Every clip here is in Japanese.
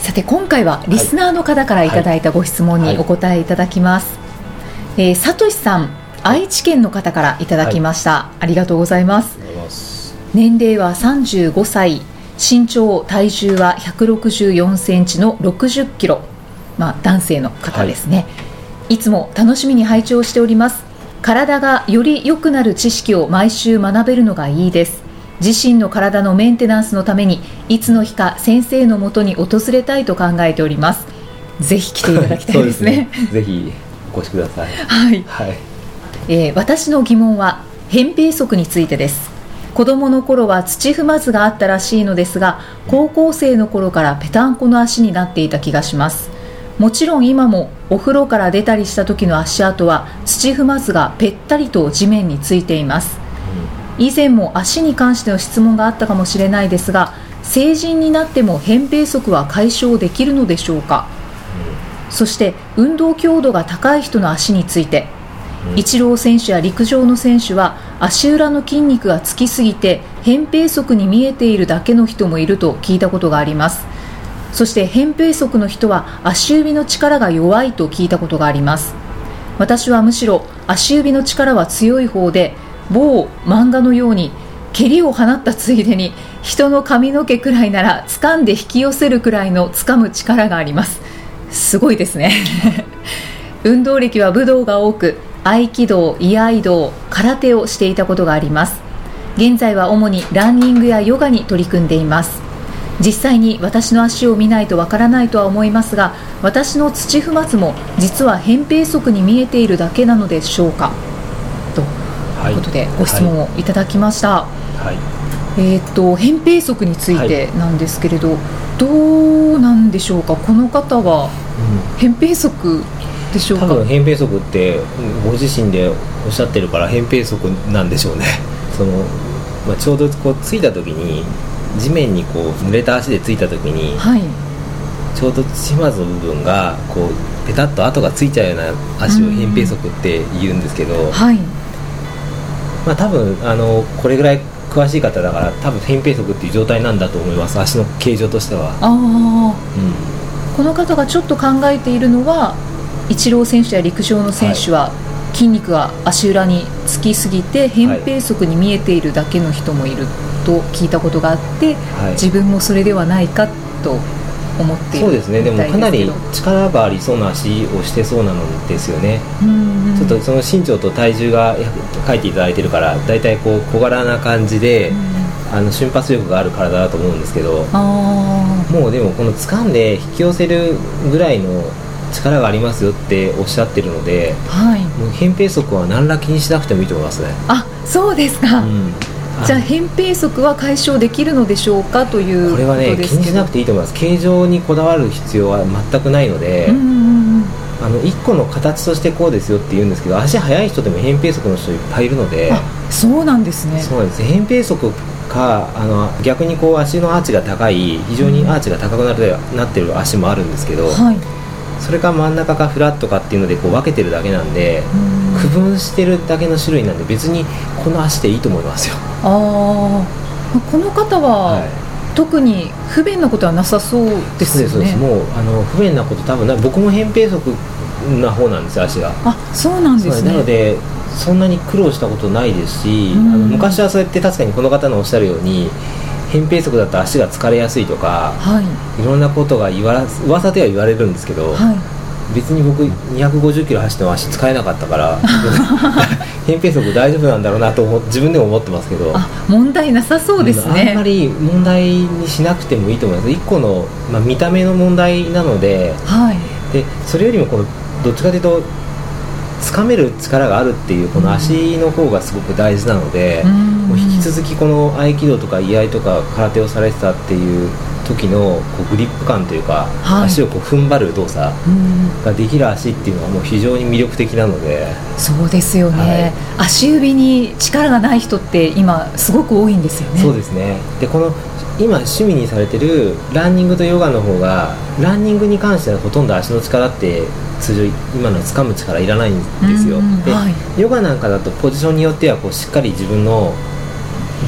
さて今回はリスナーの方からいただいたご質問にお答えいただきます、はいはい、えー、さとしさん愛知県の方からいただきました、ありがとうございます。年齢は35歳。身長体重は164センチの60キロ。まあ男性の方ですね、いつも楽しみに拝聴しております。体がより良くなる知識を毎週学べるのがいいです自身の体のメンテナンスのためにいつの日か先生のもとに訪れたいと考えております。ぜひ来ていただきたいですね。すね。ぜひお越しください。はい、はい、えー、私の疑問は扁平足についてです。子供の頃は土踏まずがあったらしいのですが高校生の頃からぺたんこの足になっていた気がします。もちろん今もお風呂から出たりした時の足跡は土踏まずがぺったりと地面についています以前も足に関しての質問があったかもしれないですが成人になっても扁平足は解消できるのでしょうか？そして運動強度が高い人の足についてイチロー選手や陸上の選手は足裏の筋肉がつきすぎて扁平足に見えているだけの人もいると聞いたことがあります。そして扁平足の人は足指の力が弱いと聞いたことがあります。私はむしろ足指の力は強い方で某漫画のように蹴りを放ったついでに人の髪の毛くらいなら掴んで引き寄せるくらいの掴む力があります。すごいですね。運動歴は武道が多く合気道、居合道、空手をしていたことがあります。現在は主にランニングやヨガに取り組んでいます。実際に私の足を見ないとわからないとは思いますが私の土踏まずも実は扁平足に見えているだけなのでしょうか。い。うことでご質問をいただきました、はい、えーと、扁平足についてなんですけれど、はい、どうなんでしょうか？この方は扁平足でしょうか、多分扁平足ってご自身でおっしゃってるから扁平足なんでしょうね。その、まあ、ちょうどこうついた時に地面にこう濡れた足でついた時に、はい、ちょうど土まずの部分がこうペタッと跡がついちゃうような足を扁平足って言うんですけど、はい、まあ多分あのこれぐらい詳しい方だから多分扁平足っていう状態なんだと思います。足の形状としては。あ、うん、この方がちょっと考えているのはイチロー選手や陸上の選手は、筋肉が足裏につきすぎて扁平足に見えているだけの人もいると聞いたことがあって、はい、自分もそれではないかと思ってそうですね。でもかなり力がありそうな足をしてそうなのですよね。ちょっとその身長と体重が書いていただいてるから大体こう小柄な感じで、あの瞬発力がある体だと思うんですけどもうでもこの掴んで引き寄せるぐらいの力がありますよっておっしゃってるので、はい、もう扁平足は何ら気にしなくてもいいと思いますね。あそうですか、うんじゃあ扁平足は解消できるのでしょうかというこれはね気にしなくていいと思います。形状にこだわる必要は全くないので、うんうんうん、あの1個の形としてこうですよって言うんですけど足速い人でも扁平足の人いっぱいいるのでそうなんですね。そうなんです。扁平足かあの逆にこう足のアーチが高い非常にアーチが高くなる、うん、なってる足もあるんですけど、はいそれか真ん中かフラットかっていうのでこう分けてるだけなんで区分してるだけの種類なんで別にこの足でいいと思いますよ。ああこの方は、はい、特に不便なことはなさそうですよね。そうですもうあの不便なこと多分僕も扁平足な方なんですよ足が。あそうなんですね。なのでそんなに苦労したことないですし、あの昔はそうやって確かにこの方のおっしゃるように扁平足だと足が疲れやすいとか、はい、いろんなことが言わら噂では言われるんですけど、はい、別に僕250キロ走っても足使えなかったから 扁平足大丈夫なんだろうなと思自分でも思ってますけど問題なさそうですね。あんまり問題にしなくてもいいと思います。1個の、まあ、見た目の問題なので,、はい、でそれよりもこのどっちかというと掴める力があるっていうこの足の方がすごく大事なので、もう引き続きこの合気道とか居合とか空手をされてたっていう時のこうグリップ感というか、はい、足をこう踏ん張る動作ができる足っていうのはもう非常に魅力的なので。そうですよね、はい、足指に力がない人って今すごく多いんですよね。そうですね。でこの今趣味にされてるランニングとヨガの方がランニングに関してはほとんど足の力って通常今の掴む力いらないんですよ、で、はい、ヨガなんかだとポジションによってはこうしっかり自分の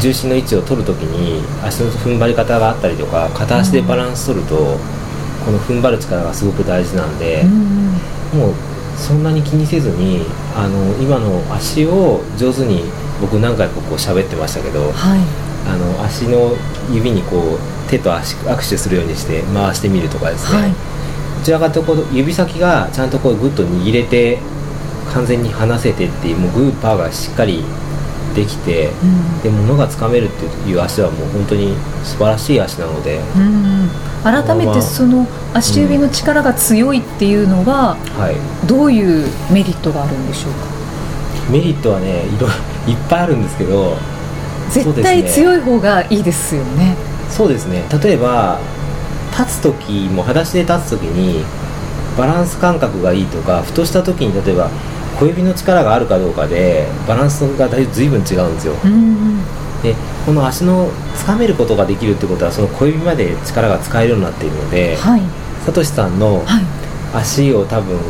重心の位置を取るときに足の踏ん張り方があったりとか片足でバランス取ると、この踏ん張る力がすごく大事なんで、もうそんなに気にせずにあの今の足を上手に僕何回かこう喋ってましたけど、はい、あの足の指にこう手と足握手するようにして回してみるとかですね、はい、どちらかというと指先がちゃんとこうグッと握れて完全に離せてっていうもうグーパーがしっかりできて、うん、で物がつかめるっていう足はもう本当に素晴らしい足なので、うん、改めてその足指の力が強いっていうのは、どういうメリットがあるんでしょうか？メリットはねいろいっぱいあるんですけど絶対強い方がいいですよね。そうですね。例えば立つ時も裸足で立つ時にバランス感覚がいいとかふとした時に例えば小指の力があるかどうかでバランスがだいぶ随分違うんですよ、うんうん、でこの足のつかめることができるってことはその小指まで力が使えるようになっているので、はい、サトシさんの足を多分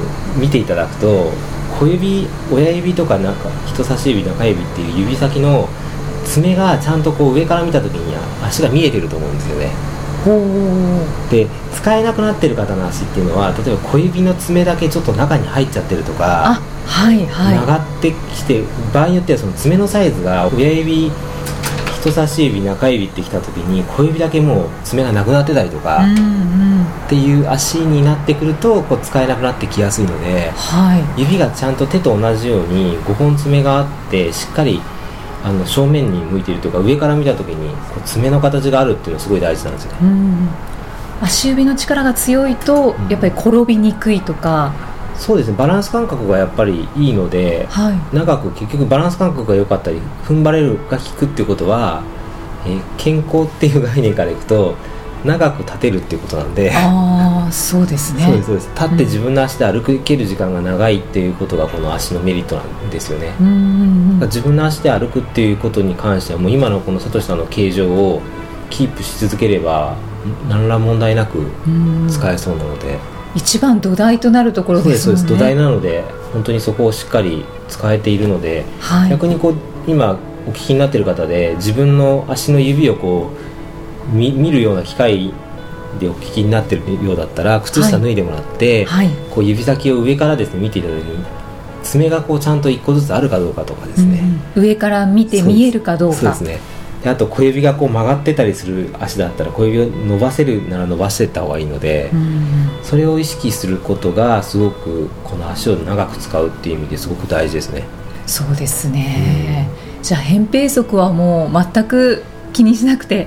見ていただくと小指親指とかなんか人差し指中指っていう指先の爪がちゃんとこう上から見た時に足が見えてると思うんですよねで使えなくなってる方の足っていうのは例えば小指の爪だけちょっと中に入っちゃってるとかはいはい、曲がってきて場合によってはその爪のサイズが親指人差し指中指ってきた時に小指だけもう爪がなくなってたりとか、うんうん、っていう足になってくるとこう使えなくなってきやすいので、はい、指がちゃんと手と同じように5本爪があってしっかりあの正面に向いているというか上から見た時にこう爪の形があるっていうのはすごい大事なんですよね。うん足指の力が強いとやっぱり転びにくいとか、そうですね。バランス感覚がやっぱりいいので、はい、長く結局バランス感覚が良かったり踏ん張れるが効くっていうことは、えー、健康っていう概念からいくと長く立てるっていうことなんで。ああそうですね。そうですそうです。立って自分の足で歩ける時間が長いっていうことがこの足のメリットなんですよね、うんうんうん、自分の足で歩くっていうことに関してはもう今のこのサトシさんの形状をキープし続ければ何ら問題なく使えそうなので、一番土台となるところですね。そうです土台なので本当にそこをしっかり使えているので、はい、逆にこう今お聞きになっている方で自分の足の指をこう見見るような機会でお聞きになっているようだったら靴下脱いでもらって、はい。はい、こう指先を上からですね見ていただくに爪がこうちゃんと1個ずつあるかどうかとかですね、うん、上から見て見えるかどうか。そうです。ね。であと小指がこう曲がってたりする足だったら小指を伸ばせるなら伸ばしていった方がいいので、うん、それを意識することがすごくこの足を長く使うっていう意味ですごく大事ですね。そうですね、うん、じゃあ扁平足はもう全く気にしなくて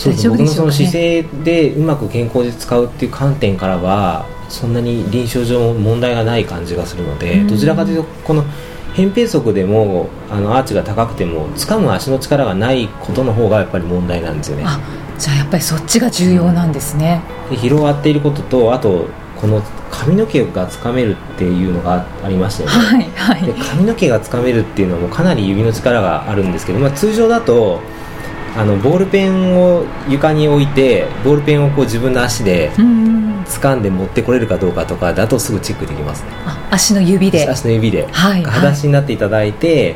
大丈夫でしょうか、ね、僕のその姿勢でうまく健康で使うっていう観点からはそんなに臨床上問題がない感じがするので、うん、どちらかというとこの扁平足でもあのアーチが高くても掴む足の力がないことの方がやっぱり問題なんですよね。じゃあやっぱりそっちが重要なんですね、で広がっていることとあとこの髪の毛がつかめるっていうのがありましたよね、はいはい、で髪の毛がつかめるっていうのもかなり指の力があるんですけど、まあ、通常だとあのボールペンを床に置いてボールペンをこう自分の足で掴んで持ってこれるかどうかとかだとすぐチェックできますね。足の指で。足の指で、はい、裸足になっていただいて、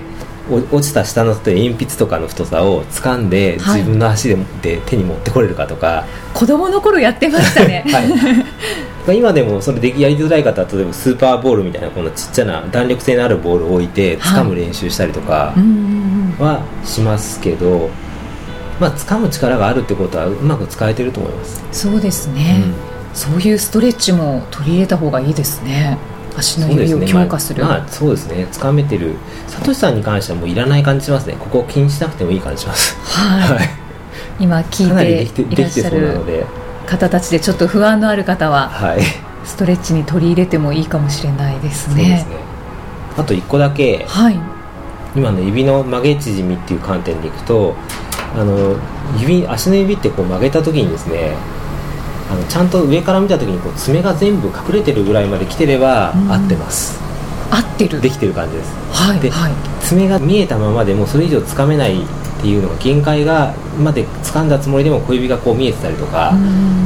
落ちた下の鉛筆とかの太さを掴んで自分の足で,、で手に持ってこれるかとか。子供の頃やってましたね、はい、今でもそれでやりづらい方は例えばスーパーボールみたいなこのちっちゃな弾力性のあるボールを置いて掴む練習したりとかはしますけど、まあ掴む力があるってことはうまく使えてると思います。そうですね、うん。そういうストレッチも取り入れた方がいいですね。足の指を強化する。まあ、そうですね。掴めてる。サトシさんに関してはもういらない感じしますね。ここを気にしなくてもいい感じします。はい、今聞いていらっしゃる方たちでちょっと不安のある方は、はい、ストレッチに取り入れてもいいかもしれないですね、ね、あと1個だけ、はい、今の指の曲げ縮みっていう観点でいくとあの指足の指ってこう曲げた時にですねあのちゃんと上から見た時にこう爪が全部隠れてるぐらいまで来てれば合ってます。合ってる。できてる感じです。はいで、はい、爪が見えたままでもそれ以上つかめないっていうのが限界がまで掴んだつもりでも小指がこう見えてたりとか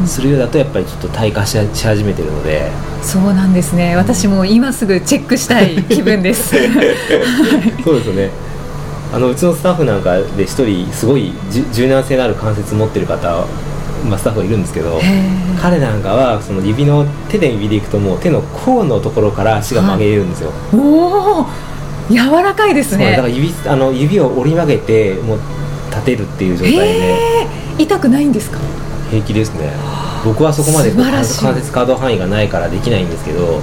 するようだとやっぱりちょっと退化しし始めてるので。そうなんですね。私も今すぐチェックしたい気分です。そうですよねあのうちのスタッフなんかで一人すごい柔軟性のある関節持ってる方まあ、スタッフがいるんですけど彼なんかはその指の手で指でいくともう手の甲のところから足が曲げれるんですよ、はい、おお柔らかいですね。だから指あの指を折り曲げてもう立てるっていう状態で。痛くないんですか？平気ですね。僕はそこまで関節可動範囲がないからできないんですけど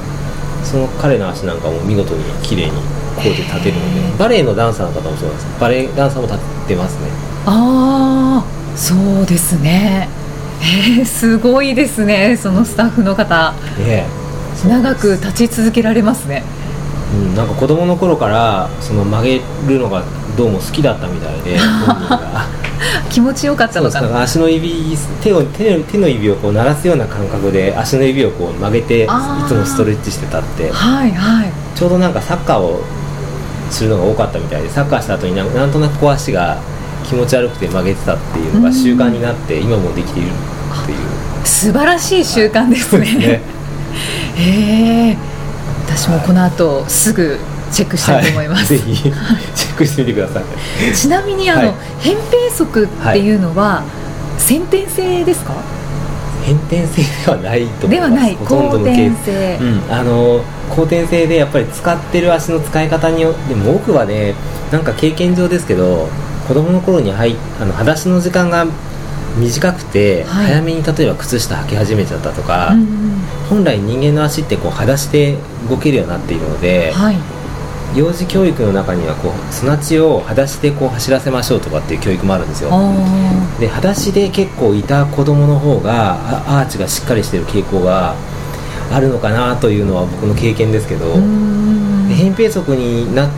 その彼の足なんかも見事に綺麗にこうやって立てるのでバレエのダンサーの方もそうなんです。バレエダンサーも立ってますね。ああそうですね。えー、すごいですね。そのスタッフの方。ね長く立ち続けられますね。うん、なんか子供の頃からその曲げるのがどうも好きだったみたいで 本人が 気持ちよかったのかな。足の指手を手の手の指をこう鳴らすような感覚で足の指をこう曲げていつもストレッチしてたって。はいはい。ちょうどなんかサッカーをするのが多かったみたいでサッカーした後になんなんとなくこう足が気持ち悪くて曲げてたっていうのが習慣になって今もできているっていう。素晴らしい習慣ですね。ね。へえ私もこの後すぐチェックしたいと思います、はい、ぜひチェックしてみてください。ちなみにあの、はい、扁平足っていうのは、先天性ですか？先天性ではないと思います。ではない。後天性、うん、あの後天性でやっぱり使ってる足の使い方によっても多くはねなんか経験上ですけど子供の頃に入あの裸足の時間が短くて、はい、早めに例えば靴下履き始めちゃったとか、うんうん、本来人間の足ってこう裸足で動けるようになっているので、はい、幼児教育の中にはこう砂地を裸足でこう走らせましょうとかっていう教育もあるんですよ。で裸足で結構いた子供の方がアーチがしっかりしてる傾向があるのかなというのは僕の経験ですけど扁平足になっ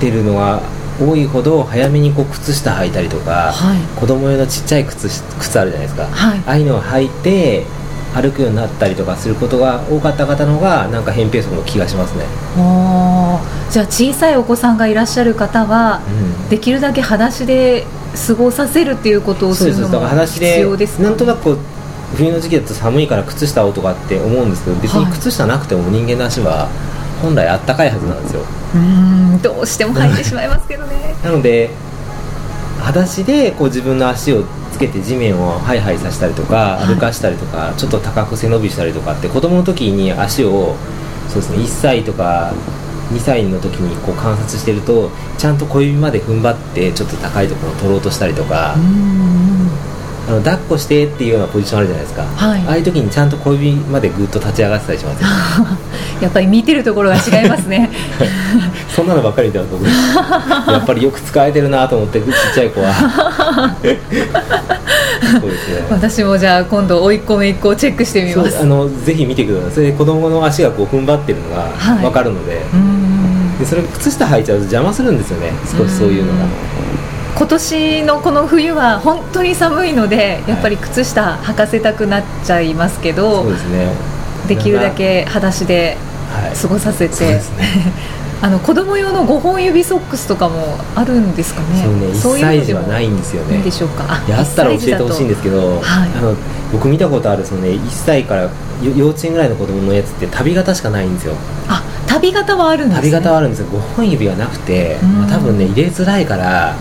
てるのが多いほど早めにこう靴下履いたりとか、はい、子供用のちっちゃい靴靴あるじゃないですか、はい、ああいうのを履いて歩くようになったりとかすることが多かった方のがなんか扁平足の気がしますねじゃあ小さいお子さんがいらっしゃる方は、うん、できるだけ裸足で過ごさせるっていうことをするのも必要です、ね、なんとなくこう冬の時期だと寒いから靴下をとかって思うんですけど別に靴下なくても人間の足は本来あったかいはずなんですよ。うんどうしても履いてしまいますけどね。なので裸足でこう自分の足をつけて地面をハイハイさせたりとか歩かしたりとか、はい、ちょっと高く背伸びしたりとかって子供の時に足をそうですね1歳とか2歳の時にこう観察してるとちゃんと小指まで踏ん張ってちょっと高いところを取ろうとしたりとかあの抱っこしてっていうようなポジションあるじゃないですか、はい、ああいう時にちゃんと小指までぐっと立ち上がってたりしますよ。やっぱり見てるところが違いますね。そんなのばっかりだと僕。やっぱりよく使えてるなと思ってちっちゃい子は。そうですね。私もじゃあ今度追い込め一個チェックしてみます。あのぜひ見てください。それで子供の足がこう踏ん張ってるのが分かるのではい、でそれ靴下履いちゃうと邪魔するんですよね少しそういうのが。今年のこの冬は本当に寒いのでやっぱり靴下履かせたくなっちゃいますけど、そうですね。できるだけ裸足で過ごさせて、はい、ね、あの子供用の5本指ソックスとかもあるんですかね？そうねそういうのではないんですよね。いいでしょうか？ああったら教えてほしいんですけど、はい、あの僕見たことあるその、ね、1歳から幼稚園ぐらいの子供のやつって旅型しかないんですよ。あ旅型はあるんです、ね、旅型はあるんですよ5本指がなくて、まあ、多分ね入れづらいから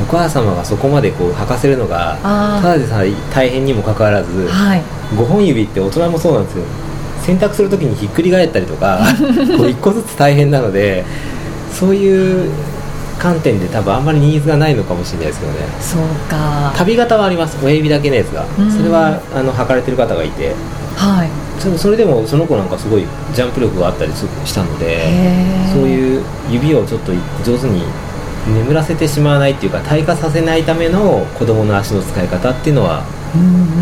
お母様がそこまでこう履かせるのがただでさえ大変にもかかわらず、はい、5本指って大人もそうなんですよ。洗濯する時にひっくり返ったりとか こう1個ずつ大変なのでそういう観点で多分あんまりニーズがないのかもしれないですけどね。そうか。旅型はあります。親指だけのやつが、それはあの履かれてる方がいて。はいそそれでもその子なんかすごいジャンプ力があったりしたのでそういう指をちょっと上手に眠らせてしまわないっていうか退化させないための子供の足の使い方っていうのは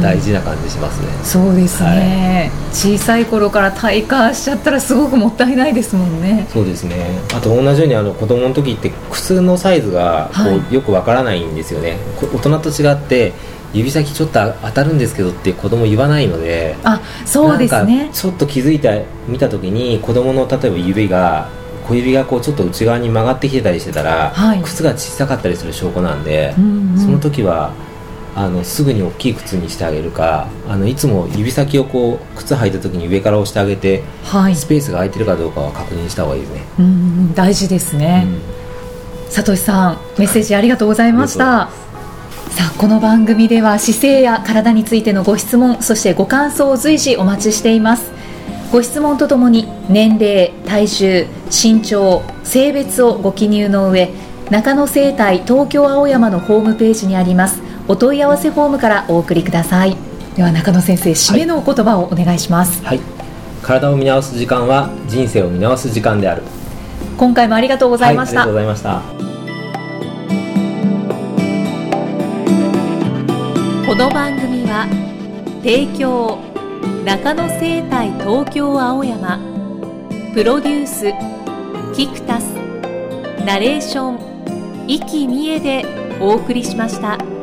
大事な感じしますね、うんうん、そうですね、はい、小さい頃から退化しちゃったらすごくもったいないですもんね。そうですね。あと同じようにあの子供の時って靴のサイズがこう、はい、よくわからないんですよね。大人と違って指先ちょっと当たるんですけどって子供言わないのであそうですね。ちょっと気づいて見た時に子供の例えば指が小指がこうちょっと内側に曲がってきてたりしてたら、はい、靴が小さかったりする証拠なんで、うんうん、その時はあのすぐに大きい靴にしてあげるかあのいつも指先をこう靴履いた時に上から押してあげて、はい、スペースが空いてるかどうかは確認した方がいいですね。うん大事ですね、うん、さとしさんメッセージありがとうございました。さあこの番組では姿勢や体についてのご質問そしてご感想を随時お待ちしています。ご質問とともに年齢体重身長性別をご記入の上中野生態東京青山のホームページにありますお問い合わせフォームからお送りください。では中野先生締めのお言葉をお願いします、はい、体を見直す時間は人生を見直す時間である。今回もありがとうございました、はい、ありがとうございましたこの番組は提供中野生態東京青山プロデュースキクタスナレーション生きみえでお送りしました。